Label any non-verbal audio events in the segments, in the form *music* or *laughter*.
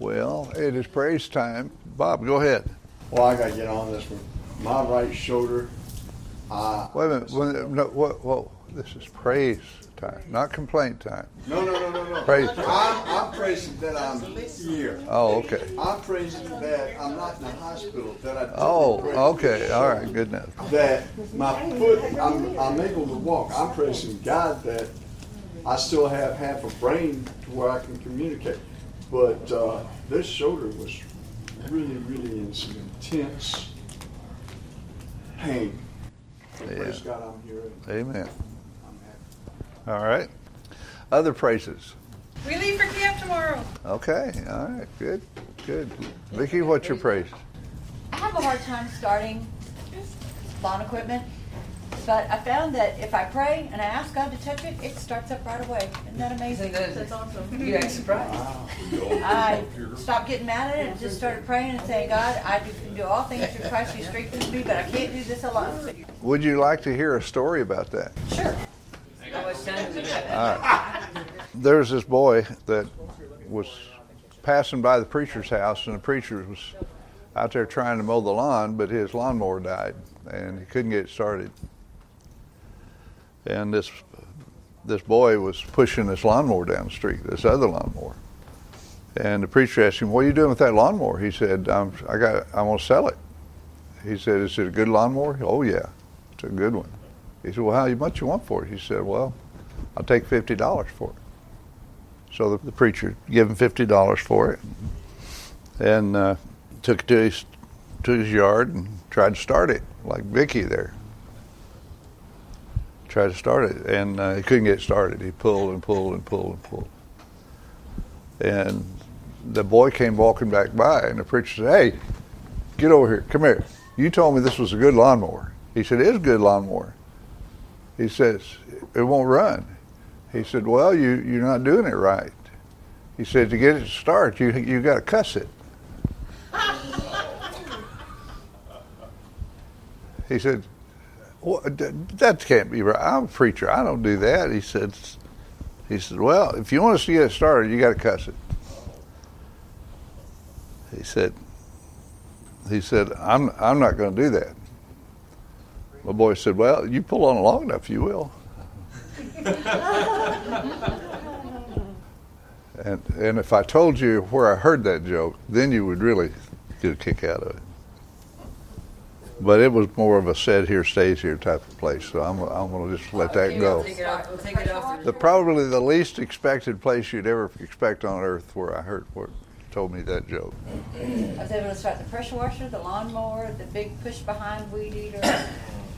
Well, it is praise time. Bob, go ahead. Well, I got to get on this one. My right shoulder. Uh, Wait a minute. When, no, whoa, whoa. This is praise time, not complaint time. no, no, no, no, no. Praise I'm, I'm praising that I'm here. Oh, okay. I'm praising that I'm not in the hospital. That I Oh, okay. All right. Good enough. That my foot, I'm, I'm able to walk. I'm praising God that I still have half a brain to where I can communicate. But uh, this shoulder was really, really in some intense pain. But Praise God, I'm here. Amen. I'm happy. All right. Other praises. We leave for camp tomorrow. Okay. All right. Good. Good. Vicky, what's your praise? I have a hard time starting lawn equipment, but I found that if I pray and I ask God to touch it, it starts up right away. Isn't that amazing? That's awesome. You act surprised. I stopped getting mad at it and just started praying and saying, God, I do- can do all things through Christ who strengthens me, but I can't do this alone. Would you like to hear a story about that? Sure. How much time do we have? All right. There's this boy that was passing by the preacher's house, and the preacher was out there trying to mow the lawn, but his lawnmower died, and he couldn't get it started. And this this boy was pushing this lawnmower down the street, this other lawnmower. And the preacher asked him, "What are you doing with that lawnmower?" He said, I'm, "I got, I want to sell it." He said, "Is it a good lawnmower?" "Oh yeah, it's a good one." He said, "Well, how much you want for it?" He said, "Well, I'll take fifty dollars for it." So the, the preacher gave him fifty dollars for it, and uh, took it to his to his yard and tried to start it like Vicky there. Tried to start it, and uh, he couldn't get started. He pulled and pulled and pulled and pulled, and the boy came walking back by, and the preacher said, "Hey, get over here. Come here. You told me this was a good lawnmower." He said, "It is a good lawnmower." He says, "It won't run." He said, "Well, you you're not doing it right." He said, "To get it to start, you you got to cuss it." *laughs* He said, well, "That can't be right. I'm a preacher. I don't do that." He said, "He said, well, if you want us to get it started, you got to cuss it." He said, "He said, I'm I'm not going to do that." My boy said, "Well, you pull on long enough, you will." And and if I told you where I heard that joke, then you would really get a kick out of it. But it was more of a said here stays here type of place, so I'm I'm going to just let that go. We'll take it off. We'll take it off. The probably the least expected place you'd ever expect on earth where I heard what told me that joke. I was able to start the pressure washer, the lawnmower, the big push behind weed eater,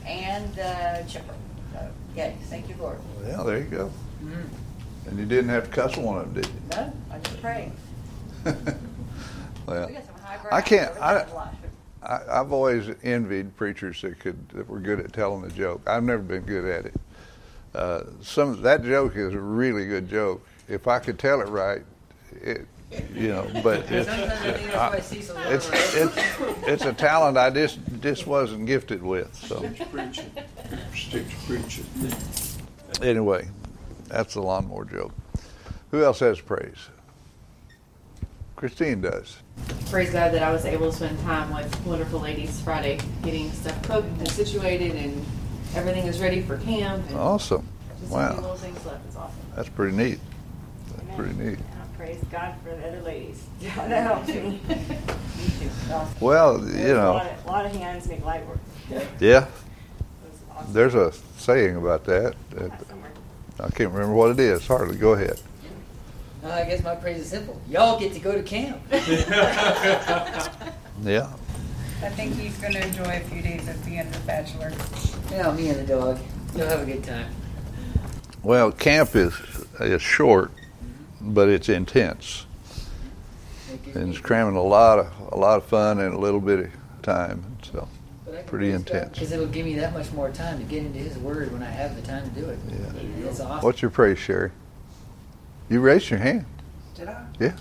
and the chipper. So, yay, thank you, Lord. Well, there you go. Mm-hmm. And you didn't have to cuss one of them, did you? No, I just prayed. *laughs* well, We got some high I can't- ground. I- Everybody's alive. I, I've always envied preachers that could that were good at telling a joke. I've never been good at it. Uh, some that joke is a really good joke. If I could tell it right, it you know. But *laughs* it's Sometimes I think that's why Cecil never it's it's it's a talent I just just wasn't gifted with. So Stick to preaching. Stick to preaching. anyway, that's the lawnmower joke. Who else has praise? Christine does. Praise God that I was able to spend time with wonderful ladies Friday, getting stuff cooked and situated, and everything is ready for camp. And Awesome. Just a few Wow, little things left. It's awesome. that's pretty neat. That's pretty neat. And I praise God for the other ladies. *laughs* Yeah, That helps me. *laughs* Me too. Awesome. Well, you There's A know, lot, of, a lot of hands make light work. *laughs* Yeah. awesome. There's a saying about that. that I can't remember what it is. Hardly. Go ahead. Uh, I guess my praise is simple. Y'all get to go to camp. *laughs* Yeah. I think he's going to enjoy a few days of being the bachelor. Yeah, me and the dog. You'll have a good time. Well, camp is is short, but it's intense, and it's cramming a lot of a lot of fun in a little bit of time. So, pretty intense. Because it'll give me that much more time to get into His Word when I have the time to do it. Yeah. It's awesome. what's your praise, Sherry? You raised your hand. Did I? Yeah.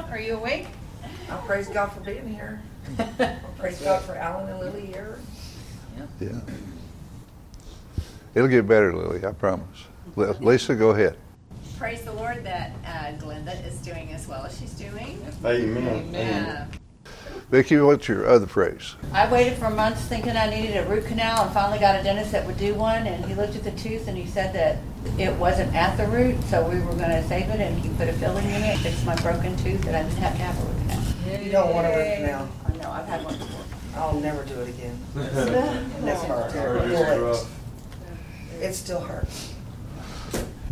*laughs* Are you awake? I praise God for being here. I praise God for Alan and Lily here. Yeah. yeah. It'll get better, Lily. I promise. Lisa, go ahead. praise the Lord that uh, Glenda is doing as well as she's doing. Amen. Uh, Vicki, what's your other praise? I waited for months thinking I needed a root canal and finally got a dentist that would do one and he looked at the tooth and he said that it wasn't at the root, so we were gonna save it and he put a filling in it, fixed my broken tooth and I didn't have to have a root canal. You don't want a root canal. I know, I've had one before. I'll never do it again. *laughs* It It's hard. hurts. It still hurts.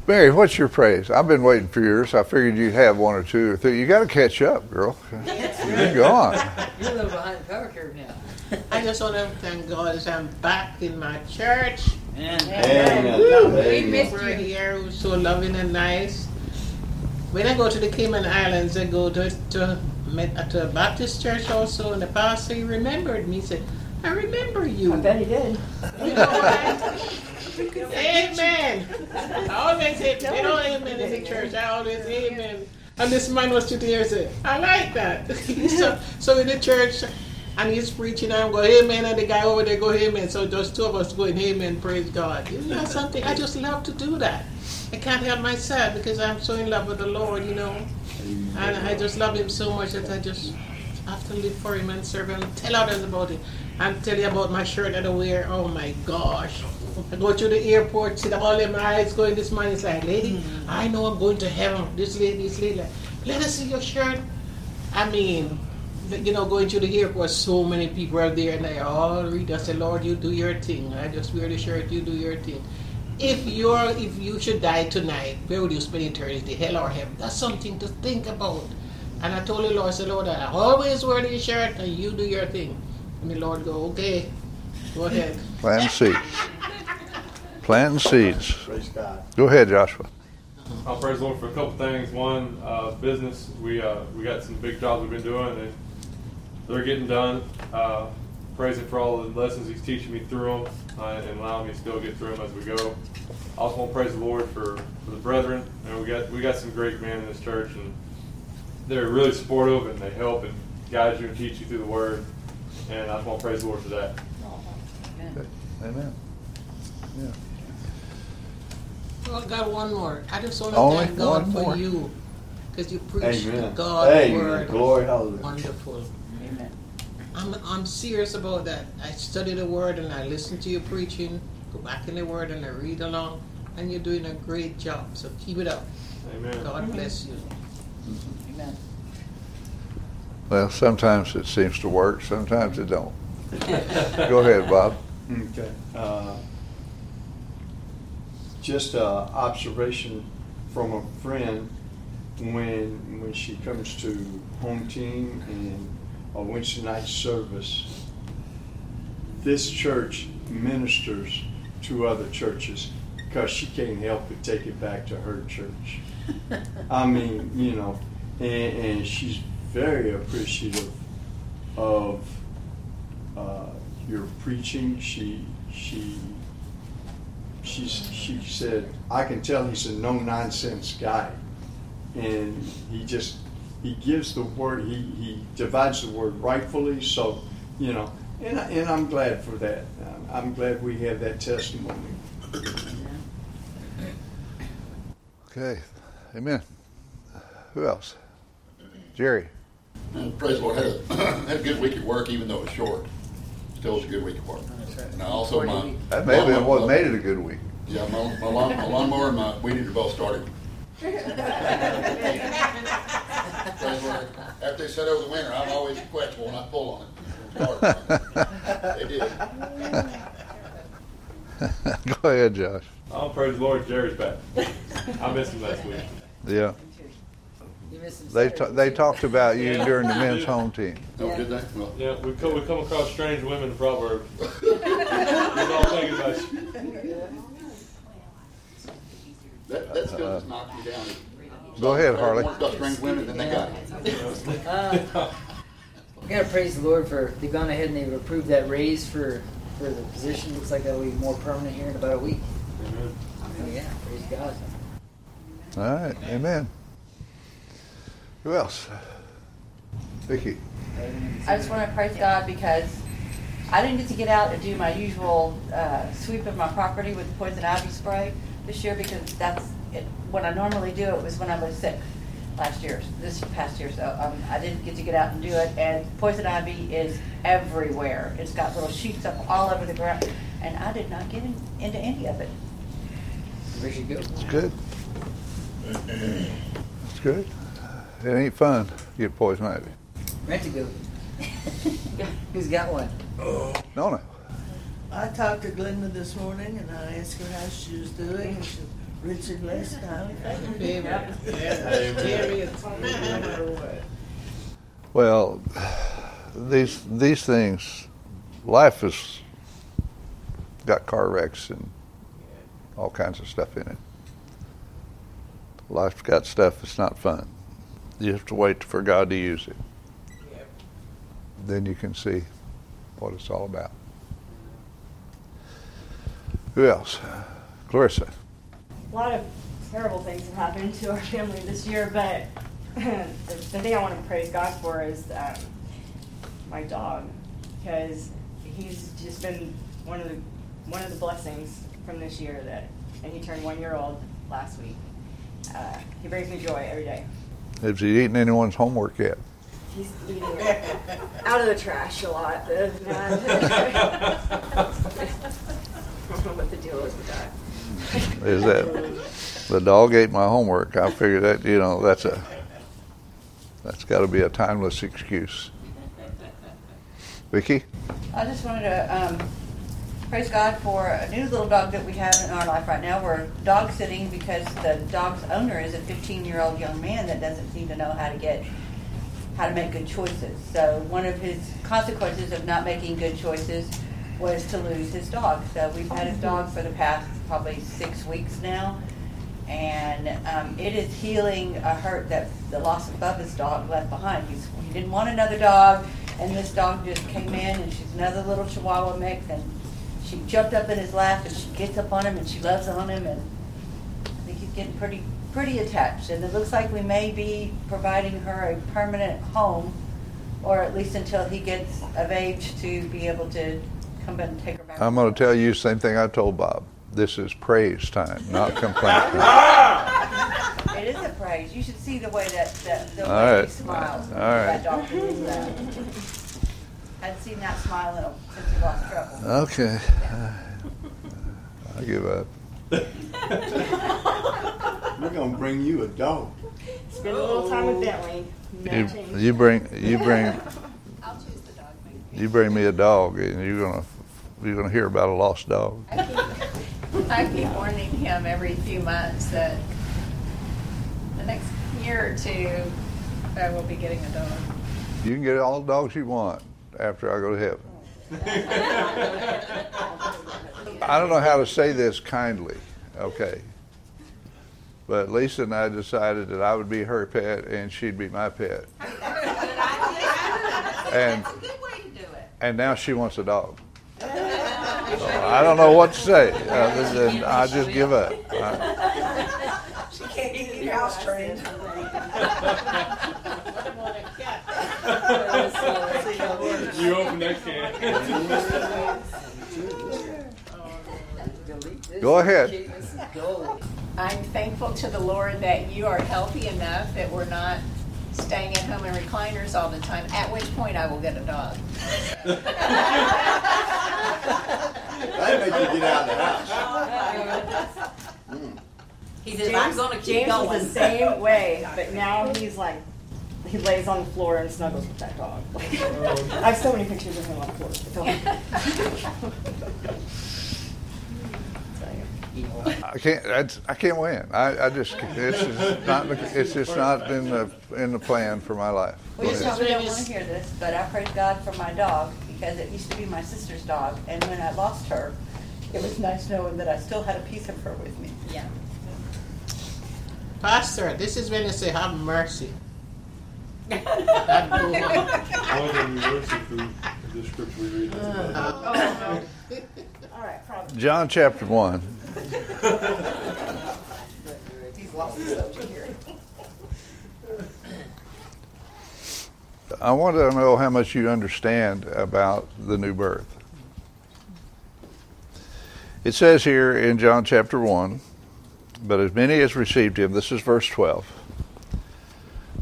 Barry, what's your praise? I've been waiting for yours. I figured you'd have one or two or three. You got to catch up, girl. You're gone. You're a little behind the power curve now. I just want to thank God that I'm back in my church. And Amen. We Amen. missed you here. It was so loving and nice. When I go to the Cayman Islands, I go to to, to a Baptist church also, and the pastor he remembered me. He said, "I remember you." I bet he did. You know what? Amen. I always say, they don't amen in the church. I always say amen. And this man was sitting here said, I like that. *laughs* so, so in the church, and he's preaching, and I'm going, amen, and the guy over there go, amen. So those two of us going, amen, praise God. You know something? I just love to do that. I can't help myself because I'm so in love with the Lord, you know. And I just love him so much that I just have to live for him and serve him and tell others about it. And tell you about my shirt that I wear. Oh my gosh. I go to the airport, see all them eyes going this man. It's like, lady, hmm. I know I'm going to heaven. This lady, this lady, like, let us see your shirt. I mean, you know, going to the airport, so many people are there, and they all read. I oh, say, Lord, you do your thing. I just wear the shirt, you do your thing. If you're, if you should die tonight, where would you spend eternity? Hell or heaven? That's something to think about. And I told the Lord, I said, Lord, I always wear this shirt, and you do your thing. And the Lord go, okay, go ahead. Planting seeds. Planting seeds. Praise God. Go ahead, Joshua. I'll praise the Lord for a couple things. One, uh, business. We uh, we got some big jobs we've been doing, and they're getting done. Uh, praise Him for all the lessons He's teaching me through them, uh, and allowing me to still get through them as we go. I also want to praise the Lord for, for the brethren. And we got we got some great men in this church, and they're really supportive, and they help and guide you and teach you through the Word. And I just want to praise the Lord for that. Amen. Yeah. Well, God, one more. I just want to Only thank God one for more. you. Because you preach Amen. God's Amen. word. Glory, hallelujah. Wonderful. Amen. I'm, I'm serious about that. I study the word and I listen to you preaching, go back in the word and I read along, and you're doing a great job. So keep it up. Amen. God bless you. Amen. Well, sometimes it seems to work, sometimes it don't. *laughs* Go ahead, Bob. Okay. Uh, just a observation from a friend when when she comes to home team and a Wednesday night service. This church ministers to other churches because she can't help but take it back to her church. *laughs* I mean, you know, and, and she's very appreciative of uh, your preaching. She she she she said I can tell he's a no nonsense guy, and he just he gives the word he he divides the word rightfully. So you know, and I- and I'm glad for that. Um, I'm glad we have that testimony. Okay. Amen. Who else? Jerry. And praise the Lord. Had a, *coughs* had a good week at work, even though it was short. Still was a good week at work. That's right. And I also my That may have been what made it a good week. Yeah, my, my, lawn, my lawnmower and my weed eater both started. Praise the Lord. After they said over the winter, I'm always questionable when I pull on it. Started. They did. *laughs* Go ahead, Josh. I'll praise the Lord. Jerry's back. I missed him last week. Yeah. You missed some They, Saturdays. they talked about you during the men's home team. Oh, did they? Well, Yeah, we come, we come across strange women in Proverbs. *laughs* We're all thinking about you. That, that still just knocked me down. Go ahead, Harley. More about strange women than they got. Uh, we gotta praise the Lord for they've gone ahead and they've approved that raise for for the position. Looks like that'll be more permanent here in about a week. Amen. Oh yeah, praise God. All right. Amen. Who else? Vicky. I just want to praise God because I didn't get to get out and do my usual uh, sweep of my property with poison ivy spray this year because that's it, when I normally do it was when I was sick last year, this past year. So um, I didn't get to get out and do it. And poison ivy is everywhere. It's got little sheets up all over the ground, and I did not get in, into any of it. Where should go? It's good. It's good. It ain't fun to get poison ivy. Rent a go. Who's got one? No, no. I talked to Glenda this morning and I asked her how she was doing and she said, Richard last time. Yeah, Jerry is no matter what. Well, these these things, life has got car wrecks and all kinds of stuff in it. Life's got stuff that's not fun. You have to wait for God to use it. Then you can see what it's all about. Who else? Clarissa. A lot of terrible things have happened to our family this year, but the, *laughs* the thing I want to praise God for is um, my dog, because he's just been one of the one of the blessings from this year that, and he turned one year old last week. Uh, he brings me joy every day. Has he eaten anyone's homework yet? He's eating it out of the trash a lot. *laughs* *laughs* but, I don't know what the deal is with that. Is that the dog ate my homework? I figured that you know that's a that's got to be a timeless excuse. Vicky, I just wanted to um, praise God for a new little dog that we have in our life right now. We're dog sitting because the dog's owner is a 15 year old young man that doesn't seem to know how to get how to make good choices. So one of his consequences of not making good choices was to lose his dog. So we've had his dog for the past probably six weeks now, and um, it is healing a hurt that the loss of Bubba's dog left behind. He's, he didn't want another dog, and this dog just came in, and she's another little Chihuahua mix, and she jumped up in his lap, and she gets up on him, and she loves on him, and I think he's getting pretty pretty attached. And it looks like we may be providing her a permanent home, or at least until he gets of age to be able to come and take her back. I'm going to tell you the same thing I told Bob. This is praise time, not *laughs* complaint time. It is a praise. You should see the way that, that the All way right. he smiles. All right. That dog is that. I've seen that smile in him since he lost trouble. Okay, I give up. *laughs* We're gonna bring you a dog. Spend a little time with Bentley. No You, you bring you bring *laughs* I'll choose the dog. you bring me a dog, and you're gonna you're gonna hear about a lost dog. I *laughs* keep, I keep warning him every few months that the next year or two, I will be getting a dog. You can get all the dogs you want after I go to heaven. *laughs* I don't know how to say this kindly, okay. But Lisa and I decided that I would be her pet and she'd be my pet. *laughs* And and now she wants a dog. So I don't know what to say. Other than I just give up. I- She can't even get house trained. What about a cat? You open that can. Go ahead. I'm thankful to the Lord that you are healthy enough that we're not staying at home in recliners all the time, at which point I will get a dog. *laughs* That'd make you get out of the house. He says, "I'm gonna keep James going." was the same way, but now he's like, he lays on the floor and snuggles with that dog. I have so many pictures of him on the floor. with the dog. I can't. That's, I can't win. I, I just. It's just not. It's just not in the in the plan for my life. We just probably don't want to hear this, but I praise God for my dog because it used to be my sister's dog, and when I lost her, it was nice knowing that I still had a piece of her with me. Yeah. Pastor, this is when you say, have mercy. *laughs* More than the scripture we read. Uh, oh, *laughs* All right, John chapter 1. *laughs* I want to know how much you understand about the new birth. It says here in John chapter 1 But as many as received him, this is verse 12.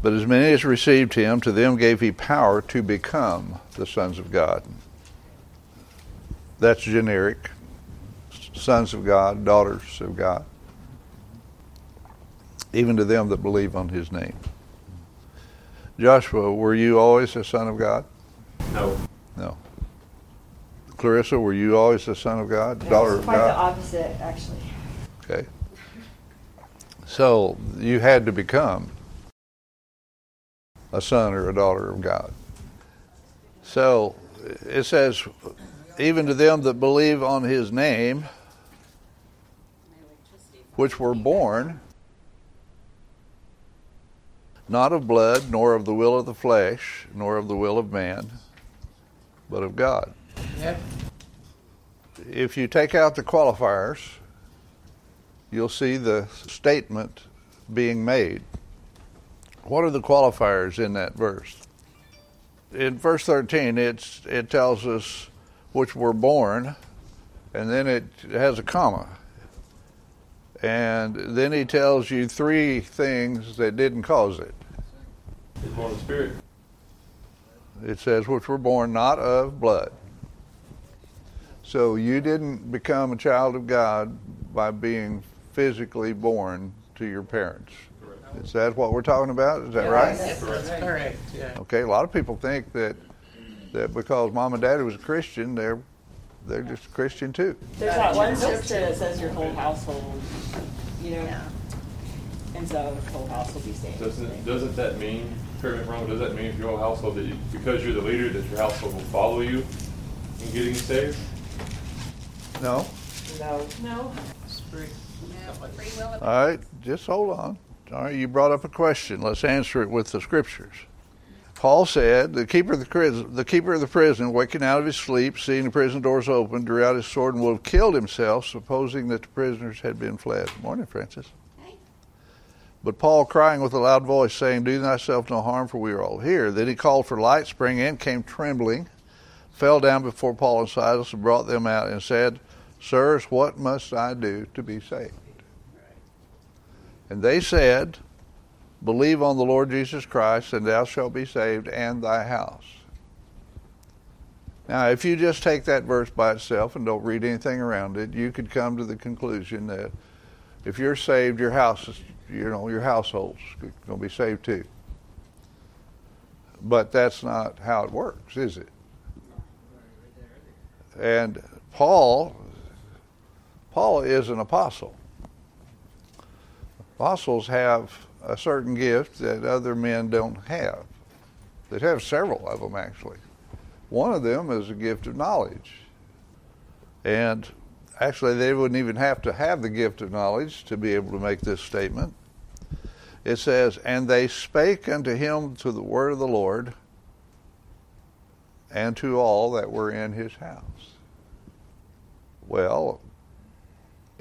But as many as received him, to them gave he power to become the sons of God. That's generic. Sons of God, daughters of God. Even to them that believe on his name. Joshua, were you always a son of God? No. No. Clarissa, were you always a son of God, No, daughter it's of quite the opposite, actually. Okay. So you had to become a son or a daughter of God. So it says, even to them that believe on his name, which were born not of blood, nor of the will of the flesh, nor of the will of man, but of God. Yep. If you take out the qualifiers, you'll see the statement being made. What are the qualifiers in that verse? In verse 13, it's, it tells us which were born, and then it has a comma. And then he tells you three things that didn't cause it. It's born of Spirit. It says, which were born not of blood. So you didn't become a child of God by being physically born to your parents. Is that what we're talking about? Is that right? That's correct. Yeah. Okay, a lot of people think that that because mom and daddy was a Christian, they're they're just Christian too. There's that one scripture that says your whole household, you know, and so the whole house will be saved. Doesn't doesn't that mean, correct me if I'm wrong, does that mean if your whole household that you, because you're the leader that your household will follow you in getting saved? No. No. No. Free will All right, just hold on. All right, you brought up a question. Let's answer it with the scriptures. Paul said, "The keeper of the prison, the keeper of the prison, waking out of his sleep, seeing the prison doors open, drew out his sword and would have killed himself, supposing that the prisoners had been fled." Morning, Francis. But Paul, crying with a loud voice, saying, "Do thyself no harm, for we are all here." Then he called for light, sprang in, came trembling, fell down before Paul and Silas, and brought them out, and said, "Sirs, what must I do to be saved?" And they said, Believe on the Lord Jesus Christ, and thou shalt be saved, and thy house. Now, if you just take that verse by itself and don't read anything around it, you could come to the conclusion that if you're saved, your house is, you know, your household's going to be saved too. But that's not how it works, is it? And Paul, Paul is an apostle. Apostles have a certain gift that other men don't have. They have several of them, actually. One of them is a gift of knowledge. And actually, they wouldn't even have to have the gift of knowledge to be able to make this statement. It says, And they spake unto him to the word of the Lord and to all that were in his house. Well,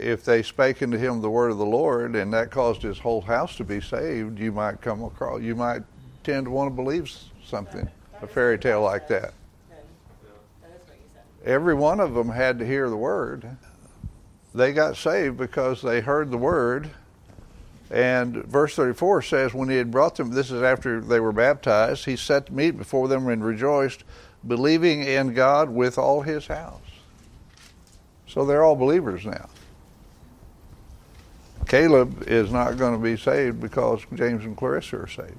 if they spake unto him the word of the Lord and that caused his whole house to be saved, you might come across, you might tend to want to believe something, a fairy tale like that. Every one of them had to hear the word. They got saved because they heard the word. And verse 34 says, When he had brought them, this is after they were baptized, he set meat before them and rejoiced, believing in God with all his house. So they're all believers now. Caleb is not going to be saved because James and Clarissa are saved.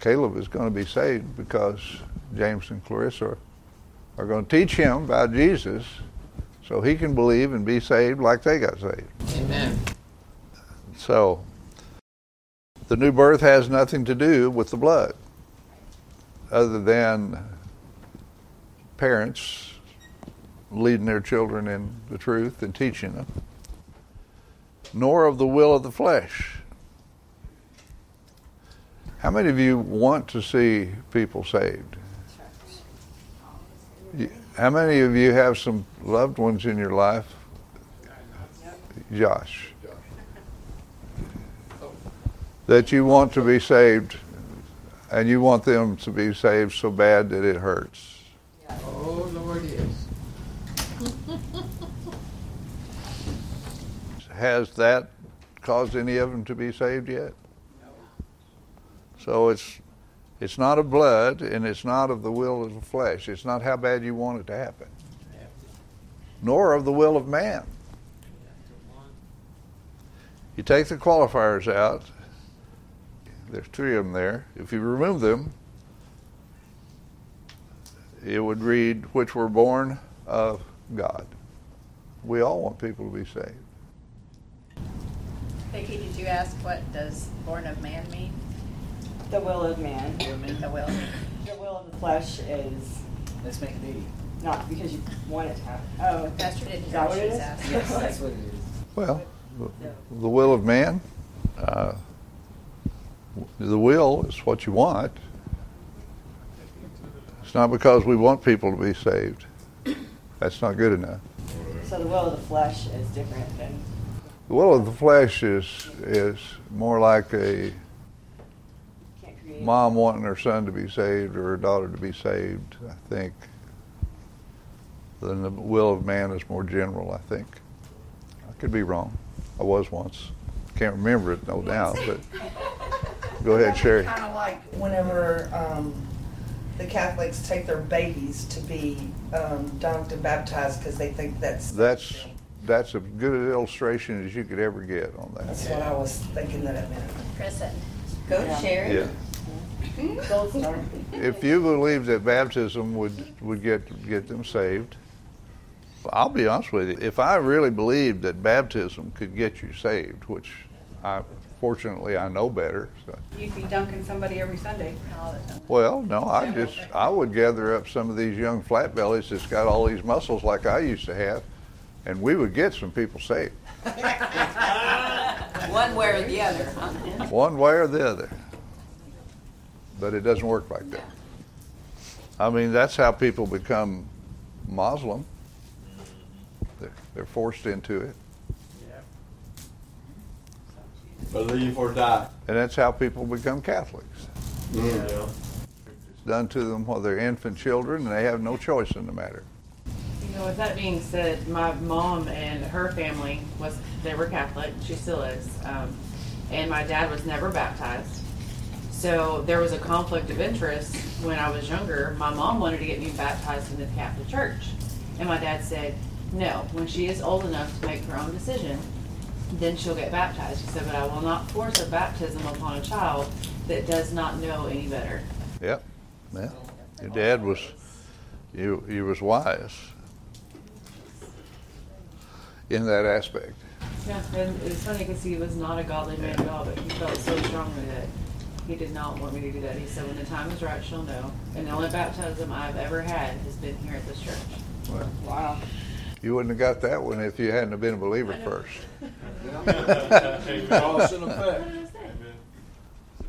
Caleb is going to be saved because James and Clarissa are going to teach him about Jesus so he can believe and be saved like they got saved. Amen. So, the new birth has nothing to do with the blood other than parents leading their children in the truth and teaching them, nor of the will of the flesh. How many of you want to see people saved? How many of you have some loved ones in your life? Josh. That you want to be saved and you want them to be saved so bad that it hurts. Oh, Lord, yes. *laughs* has that caused any of them to be saved yet? So it's it's not of blood and it's not of the will of the flesh. It's not how bad you want it to happen. Nor of the will of man. You take the qualifiers out. There's three of them there. If you remove them, it would read, which were born of God. We all want people to be saved. Vicki, did you ask what does born of man mean? The will of man. The will. The will of the flesh is Let's make a baby. not because you want it to happen. Oh, Pastor didn't is hear that what what she it was is? asking. Yes, that's what it is. Well, the- the will of man, uh, the will is what you want. It's not because we want people to be saved. That's not good enough. So the will of the flesh is different than The will of the flesh is is more like a mom wanting her son to be saved or her daughter to be saved. I think. Than the will of man is more general. I think. I could be wrong. I was once. Can't remember it, no doubt. But go ahead, Sherry. Kind of like whenever um, the Catholics take their babies to be um, dunked and baptized because they think that's. That's that's as good an illustration as you could ever get on that. That's what I was thinking that it meant. Kristen. Go Yeah. Sherry. Yeah. Gold. If you believe that baptism would would get get them saved, I'll be honest with you. If I really believed that baptism could get you saved, which I fortunately I know better. So. You'd be dunking somebody every Sunday. Well, no, I just I would gather up some of these young flat bellies that's got all these muscles like I used to have, and we would get some people saved, *laughs* One way or the other, huh? one way or the other. But it doesn't work like that. I mean, that's how people become Muslim. They're, they're forced into it, Believe or die. and that's how people become Catholics. Yeah. It's done to them while they're infant children, and they have no choice in the matter. Know, with that being said, my mom and her family was they were Catholic. She still is, um, and my dad was never baptized. So there was a conflict of interest when I was younger. My mom wanted to get me baptized in the Catholic Church, and my dad said, "No. When she is old enough to make her own decision, then she'll get baptized." He said, "But I will not force a baptism upon a child that does not know any better." Yep. Yeah. Your dad was, you, he was wise in that aspect. Yeah, and it's funny because he was not a godly man at all, but he felt so strongly that he did not want me to do that. He said, when the time is right, she'll know. And the only baptism I've ever had has been here at this church. Well, Wow. you wouldn't have got that one if you hadn't have been a believer first. *laughs* Cause and effect.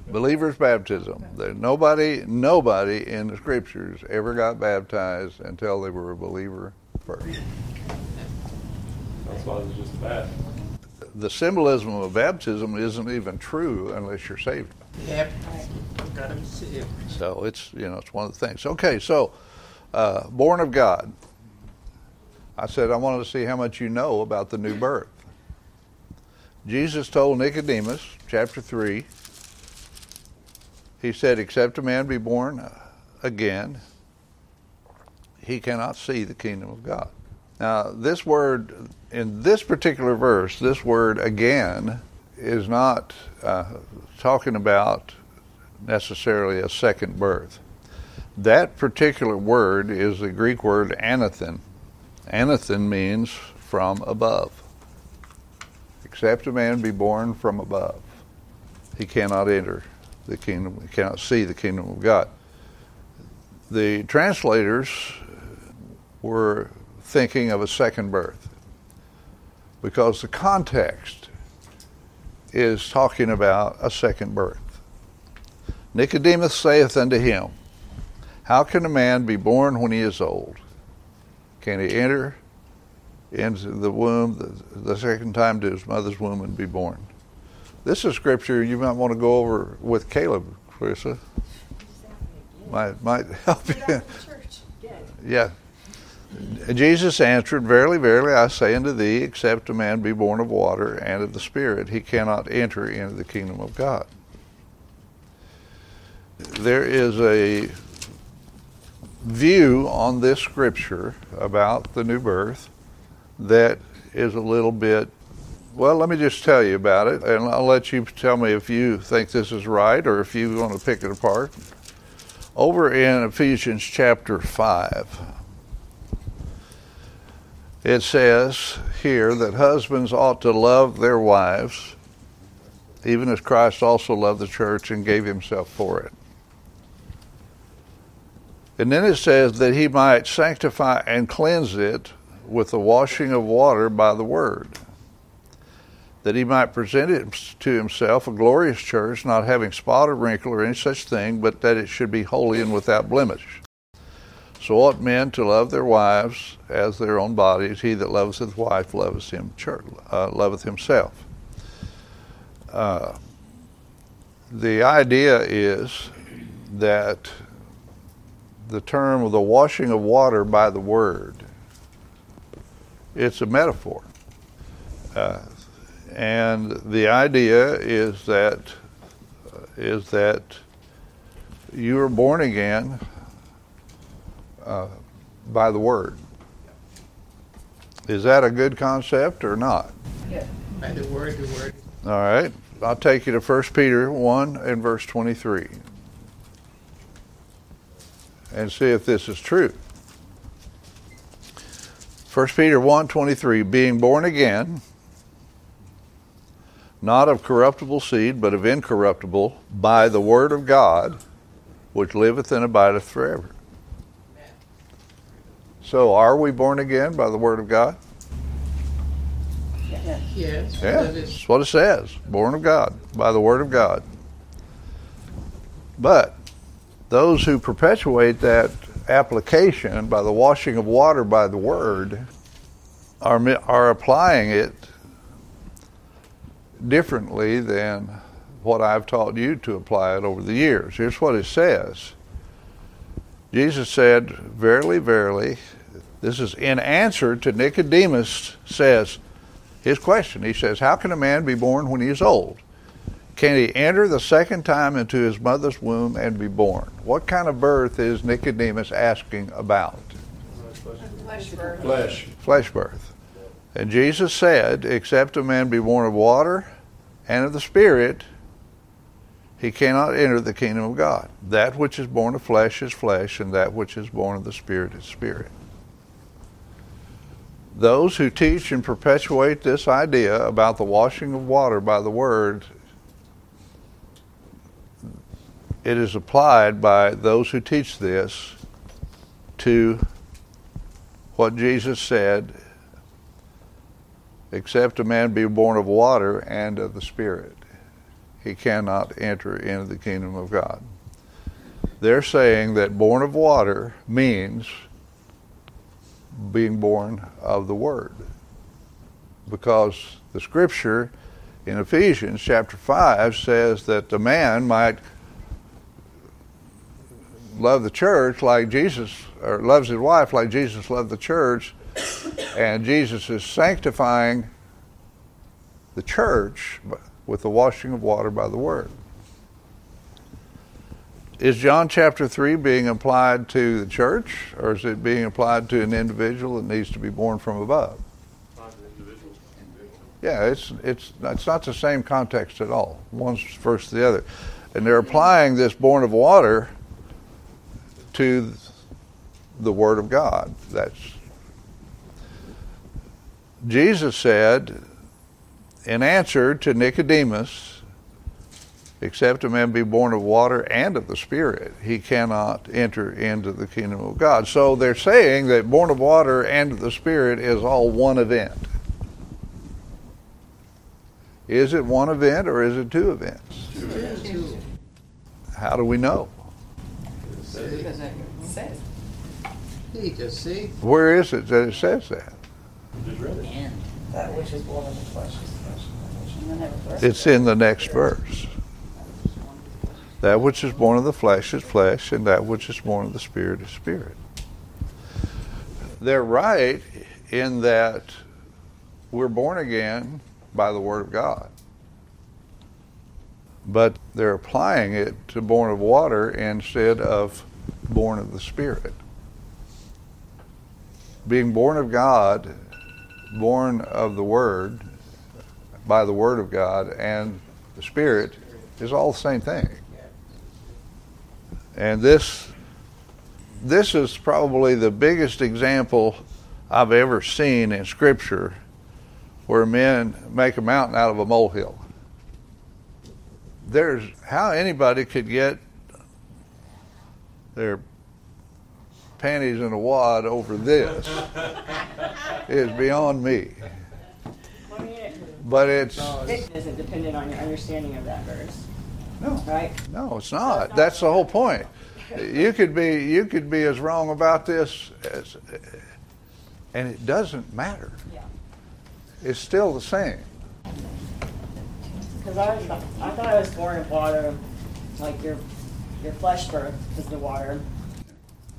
Believer's baptism. There, nobody, nobody in the scriptures ever got baptized until they were a believer first. That's why it's just bad. The symbolism of baptism isn't even true unless you're saved. Yep. Gotta be saved. So it's you know it's one of the things. Okay, so uh, born of God. I said I wanted to see how much you know about the new birth. Jesus told Nicodemus, chapter three. He said, "Except a man be born uh, again, he cannot see the kingdom of God." Now, this word in this particular verse, this word again, is not uh, talking about necessarily a second birth. That particular word is the Greek word anathen. Anathen means from above. Except a man be born from above, he cannot enter the kingdom, he cannot see the kingdom of God. The translators were thinking of a second birth because the context is talking about a second birth. Nicodemus saith unto him, How can a man be born when he is old? Can he enter into the womb the, second time to his mother's womb and be born? This is scripture you might want to go over with Caleb, Clarissa. Might might *laughs* help you. Yeah. Jesus answered, Verily, verily, I say unto thee, except a man be born of water and of the Spirit, he cannot enter into the kingdom of God. There is a view on this scripture about the new birth that is a little bit well, let me just tell you about it, and I'll let you tell me if you think this is right or if you want to pick it apart. Over in Ephesians chapter 5, it says here that husbands ought to love their wives, even as Christ also loved the church and gave himself for it. And then it says that he might sanctify and cleanse it with the washing of water by the word that he might present it to himself a glorious church, not having spot or wrinkle or any such thing, but that it should be holy and without blemish. So ought men to love their wives as their own bodies. He that loveth his wife loveth him, uh, loveth himself. Uh, the idea is that the term of the washing of water by the word, it's a metaphor. Uh, and the idea is that is that you are born again uh, by the word. Is that a good concept or not? Yeah. By the word, the word. All right. I'll take you to 1 Peter 1 and verse 23 and see if this is true. 1 Peter 1 23, being born again, not of corruptible seed, but of incorruptible, by the word of God, which liveth and abideth forever. So, are we born again by the word of God? Yes. yes. Yeah, that's what it says. Born of God, by the word of God. But those who perpetuate that application by the washing of water by the word are, are applying it differently than what I've taught you to apply it over the years. Here's what it says Jesus said, Verily, verily, this is in answer to Nicodemus says his question. He says, How can a man be born when he is old? Can he enter the second time into his mother's womb and be born? What kind of birth is Nicodemus asking about? Flesh birth. Flesh. Flesh birth. And Jesus said, Except a man be born of water and of the Spirit, he cannot enter the kingdom of God. That which is born of flesh is flesh, and that which is born of the Spirit is spirit. Those who teach and perpetuate this idea about the washing of water by the Word, it is applied by those who teach this to what Jesus said except a man be born of water and of the Spirit, he cannot enter into the kingdom of God. They're saying that born of water means being born of the Word. Because the scripture in Ephesians chapter 5 says that the man might love the church like Jesus, or loves his wife like Jesus loved the church, and Jesus is sanctifying the church with the washing of water by the word. Is John chapter 3 being applied to the church, or is it being applied to an individual that needs to be born from above? Yeah, it's, it's, it's not the same context at all. One's versus the other. And they're applying this born of water to the Word of God. That's Jesus said in answer to Nicodemus, except a man be born of water and of the Spirit, he cannot enter into the kingdom of God. So they're saying that born of water and of the Spirit is all one event. Is it one event or is it two events? How do we know? Where is it that it says that? That which is born of the flesh. It's in the next verse. That which is born of the flesh is flesh, and that which is born of the spirit is spirit. they're right in that we're born again by the Word of God. But they're applying it to born of water instead of born of the Spirit. Being born of God, born of the Word, by the Word of God, and the Spirit is all the same thing. And this this is probably the biggest example I've ever seen in Scripture where men make a mountain out of a molehill. There's how anybody could get their panties in a wad over this is beyond me. But it's It isn't dependent on your understanding of that verse. No. Right? no, it's not. That's the whole point. You could be you could be as wrong about this as, and it doesn't matter. Yeah. It's still the same. Because I, was- I thought I was born of water, like your your flesh birth is the water.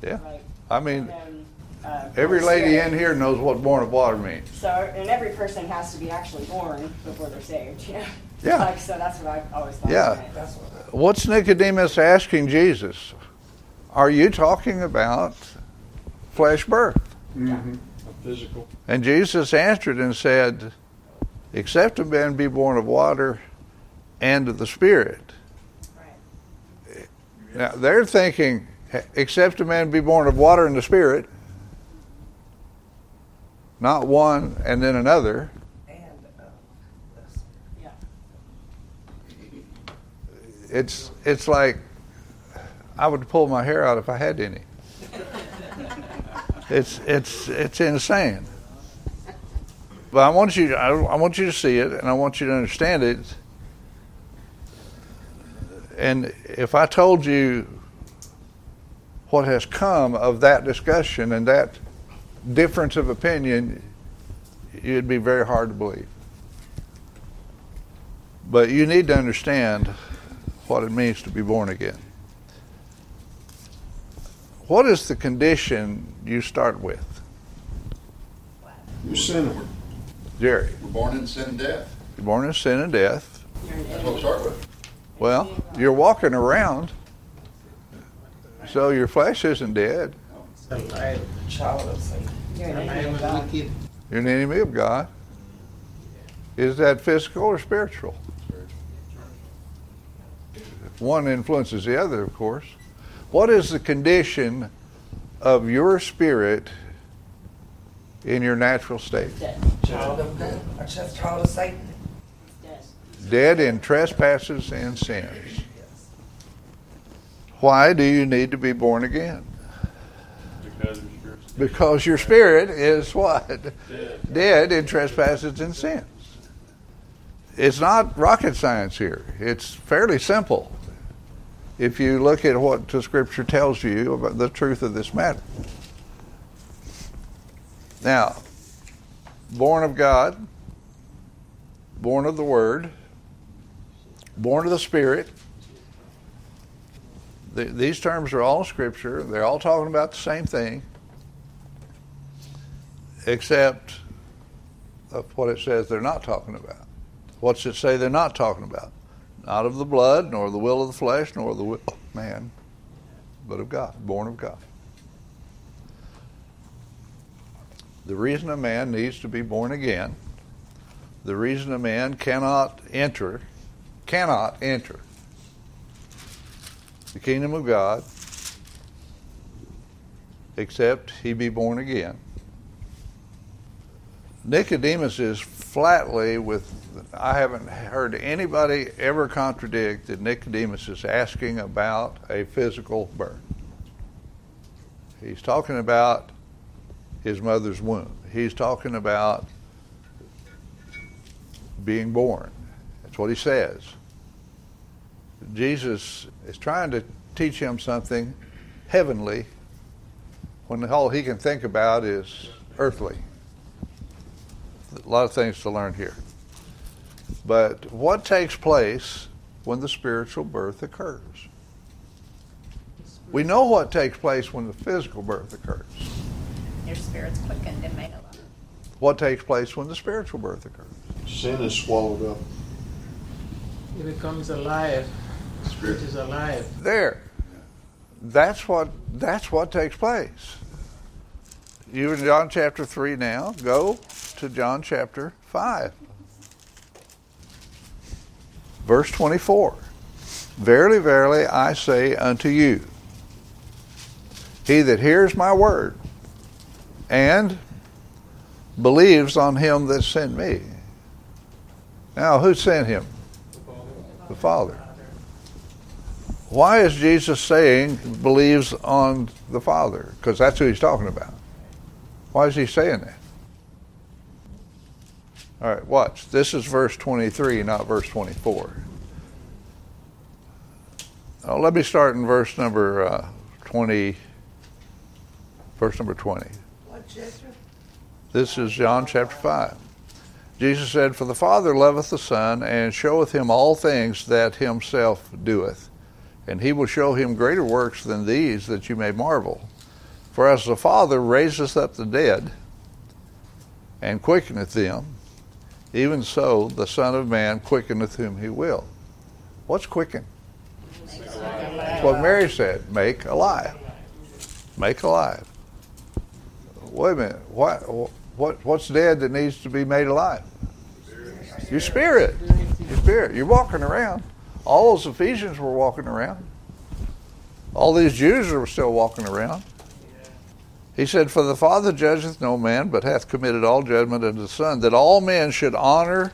Yeah. Right. I mean, And then, uh, every lady spirit. in here knows what born of water means. So, and every person has to be actually born before they're saved. *laughs* Yeah. Yeah. Like, so that's what I always thought. Yeah. That's what. What's Nicodemus asking Jesus? Are you talking about flesh birth? Mm-hmm. Physical. And Jesus answered and said, Except a man be born of water and of the Spirit. Right. Now, they're thinking, except a man be born of water and the Spirit, not one and then another. Uh, it's, it's like I would pull my hair out if I had any. It's, it's, it's insane. But I want you, I, I want you to see it, and I want you to understand it. And if I told you what has come of that discussion and that difference of opinion, it'd be very hard to believe. But you need to understand what it means to be born again. What is the condition you start with? You're sinner. Jerry, We're born in sin and death. you're born in sin and death. That's what we start with. Well, you're walking around, so your flesh isn't dead. Child of Satan. You're an enemy of God. You're an enemy of God. Is that physical or spiritual? One influences the other, of course. What is the condition of your spirit in your natural state? Child of God. Or just child of Satan. Dead. Dead in trespasses and sins. Why do you need to be born again? Because your spirit's Because your spirit is what? dead. Dead in trespasses and sins. It's not rocket science here. It's fairly simple if you look at what the scripture tells you about the truth of this matter. Now, born of God, born of the Word, born of the Spirit. The, these terms are all Scripture. They're all talking about the same thing, except of what it says they're not talking about. What's it say they're not talking about? Not of the blood, nor the will of the flesh, nor the will of man, but of God, born of God. The reason a man needs to be born again, the reason a man cannot enter, cannot enter the kingdom of God except he be born again. Nicodemus is flatly with I haven't heard anybody ever contradict that Nicodemus is asking about a physical birth. He's talking about his mother's womb. He's talking about being born. That's what he says. Jesus is trying to teach him something heavenly when all he can think about is earthly. A lot of things to learn here. But what takes place when the spiritual birth occurs? We know what takes place when the physical birth occurs. your spirit's quickened and made alive. What takes place when the spiritual birth occurs? Sin is swallowed up. It becomes alive. Is alive. There. That's what that's what takes place. You in John chapter 3 now, go to John chapter 5. Verse 24. Verily, verily, I say unto you, he that hears my word and believes on him that sent me. Now, who sent him? The Father. Why is Jesus saying believes on the Father? Because that's who he's talking about. Why is he saying that? All right, watch. This is verse 23, not verse 24. Now, let me start in verse number uh, 20. Verse number 20. What chapter? This is John chapter 5. Jesus said, For the Father loveth the Son, and showeth him all things that himself doeth. And he will show him greater works than these, that you may marvel. For as the Father raiseth up the dead, and quickeneth them, even so the Son of Man quickeneth whom he will. What's quicken? That's what Mary said make alive. Make alive. Wait a minute. What, what, what's dead that needs to be made alive? Your spirit. Your spirit. You're walking around. All those Ephesians were walking around. All these Jews were still walking around. He said, For the Father judgeth no man, but hath committed all judgment unto the Son, that all men should honor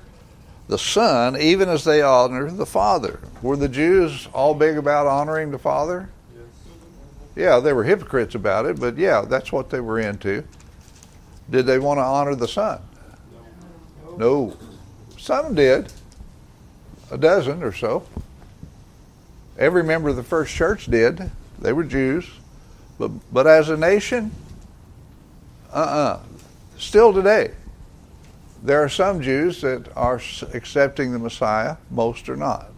the Son even as they honor the Father. Were the Jews all big about honoring the Father? Yeah, they were hypocrites about it, but yeah, that's what they were into. Did they want to honor the Son? No. Some did, a dozen or so. Every member of the first church did. They were Jews. But, but as a nation, uh uh Still today, there are some Jews that are accepting the Messiah, most are not.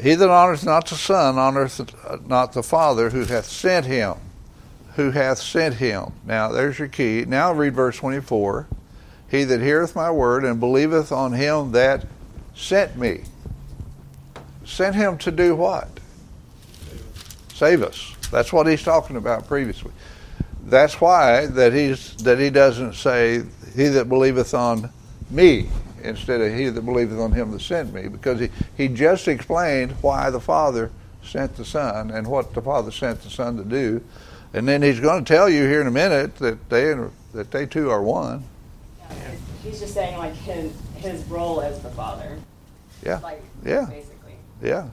He that honoreth not the Son honoreth not the Father who hath sent him. Who hath sent him. Now, there's your key. Now read verse 24. He that heareth my word and believeth on him that sent me. Sent him to do what? Save us. That's what he's talking about previously. That's why that he's that he doesn't say he that believeth on me instead of he that believeth on him that sent me, because he, he just explained why the Father sent the Son and what the Father sent the Son to do. And then he's going to tell you here in a minute that they that they two are one. Yeah, he's just saying like his his role as the father. Yeah. Like, yeah. Basically. Yeah.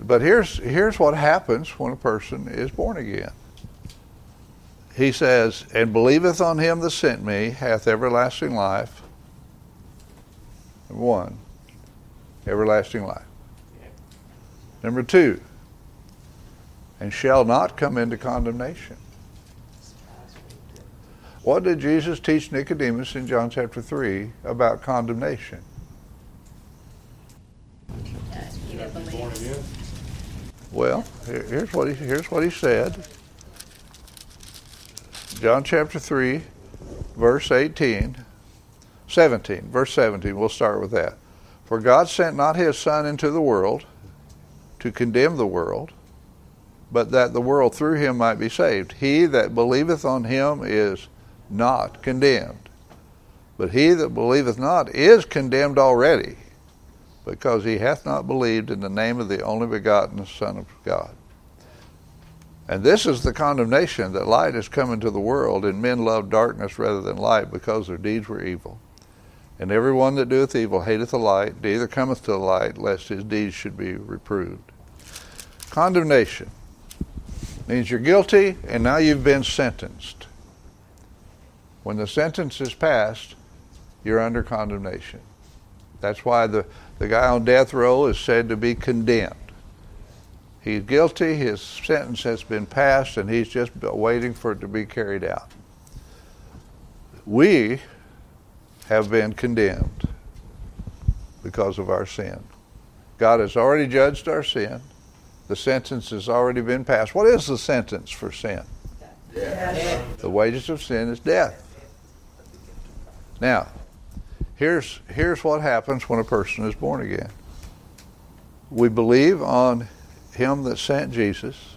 But here's here's what happens when a person is born again. He says, "And believeth on him that sent me hath everlasting life." Number One, everlasting life. Number two, and shall not come into condemnation. What did Jesus teach Nicodemus in John chapter 3 about condemnation? Well, here's what he, here's what he said. John chapter 3, verse 18, 17, verse 17. We'll start with that. For God sent not his Son into the world to condemn the world, but that the world through him might be saved. He that believeth on him is not condemned, but he that believeth not is condemned already, because he hath not believed in the name of the only begotten Son of God. And this is the condemnation that light has come into the world, and men love darkness rather than light, because their deeds were evil. And every one that doeth evil hateth the light, neither cometh to the light, lest his deeds should be reproved. Condemnation means you're guilty, and now you've been sentenced. When the sentence is passed, you're under condemnation. That's why the, the guy on death row is said to be condemned. He's guilty, his sentence has been passed, and he's just waiting for it to be carried out. We have been condemned because of our sin. God has already judged our sin. The sentence has already been passed. What is the sentence for sin? Yes. The wages of sin is death. Now, here's here's what happens when a person is born again. We believe on him that sent Jesus.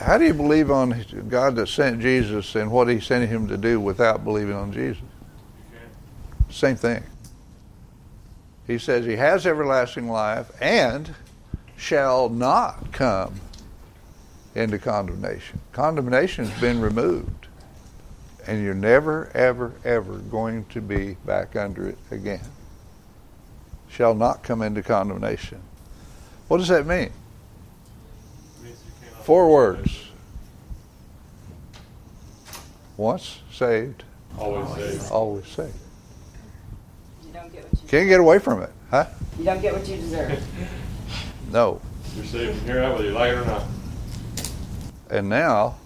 How do you believe on God that sent Jesus and what he sent him to do without believing on Jesus? Same thing. He says he has everlasting life and shall not come into condemnation. Condemnation has been removed. And you're never, ever, ever going to be back under it again. Shall not come into condemnation. What does that mean? Four words. Once saved, Always saved. always saved. You don't get what you Can't get away from it, huh? You don't get what you deserve. No. You're saved from here out whether you like it or not. And now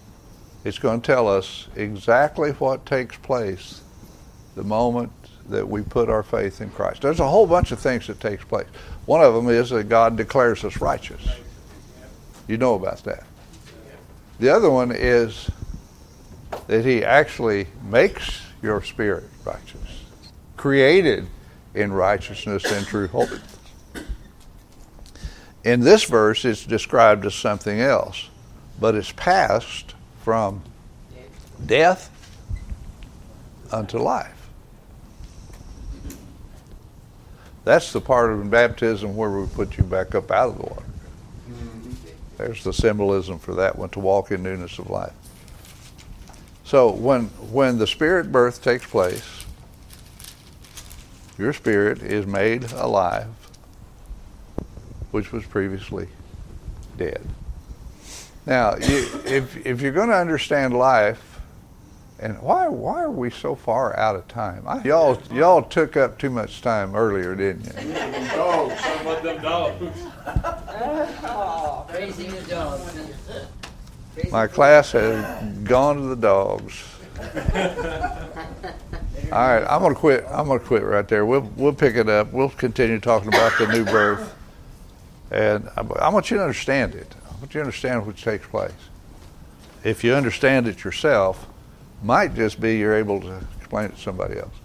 it's going to tell us exactly what takes place the moment that we put our faith in Christ. There's a whole bunch of things that takes place. One of them is that God declares us righteous. You know about that. The other one is that he actually makes your spirit righteous, created in righteousness and true holiness. In this verse, it's described as something else, but it's passed from death unto life. That's the part of baptism where we put you back up out of the water. There's the symbolism for that one to walk in newness of life. So when when the spirit birth takes place, your spirit is made alive, which was previously dead. Now, you, if if you're going to understand life, and why why are we so far out of time? I, y'all y'all took up too much time earlier, didn't you? Oh, something about them dogs. *laughs* Oh, praising the dog. My class has gone to the dogs. *laughs* All right, I'm gonna quit. I'm gonna quit right there. We'll we'll pick it up. We'll continue talking about the new birth, and I, I want you to understand it. Want you understand what takes place. If you understand it yourself, might just be you're able to explain it to somebody else.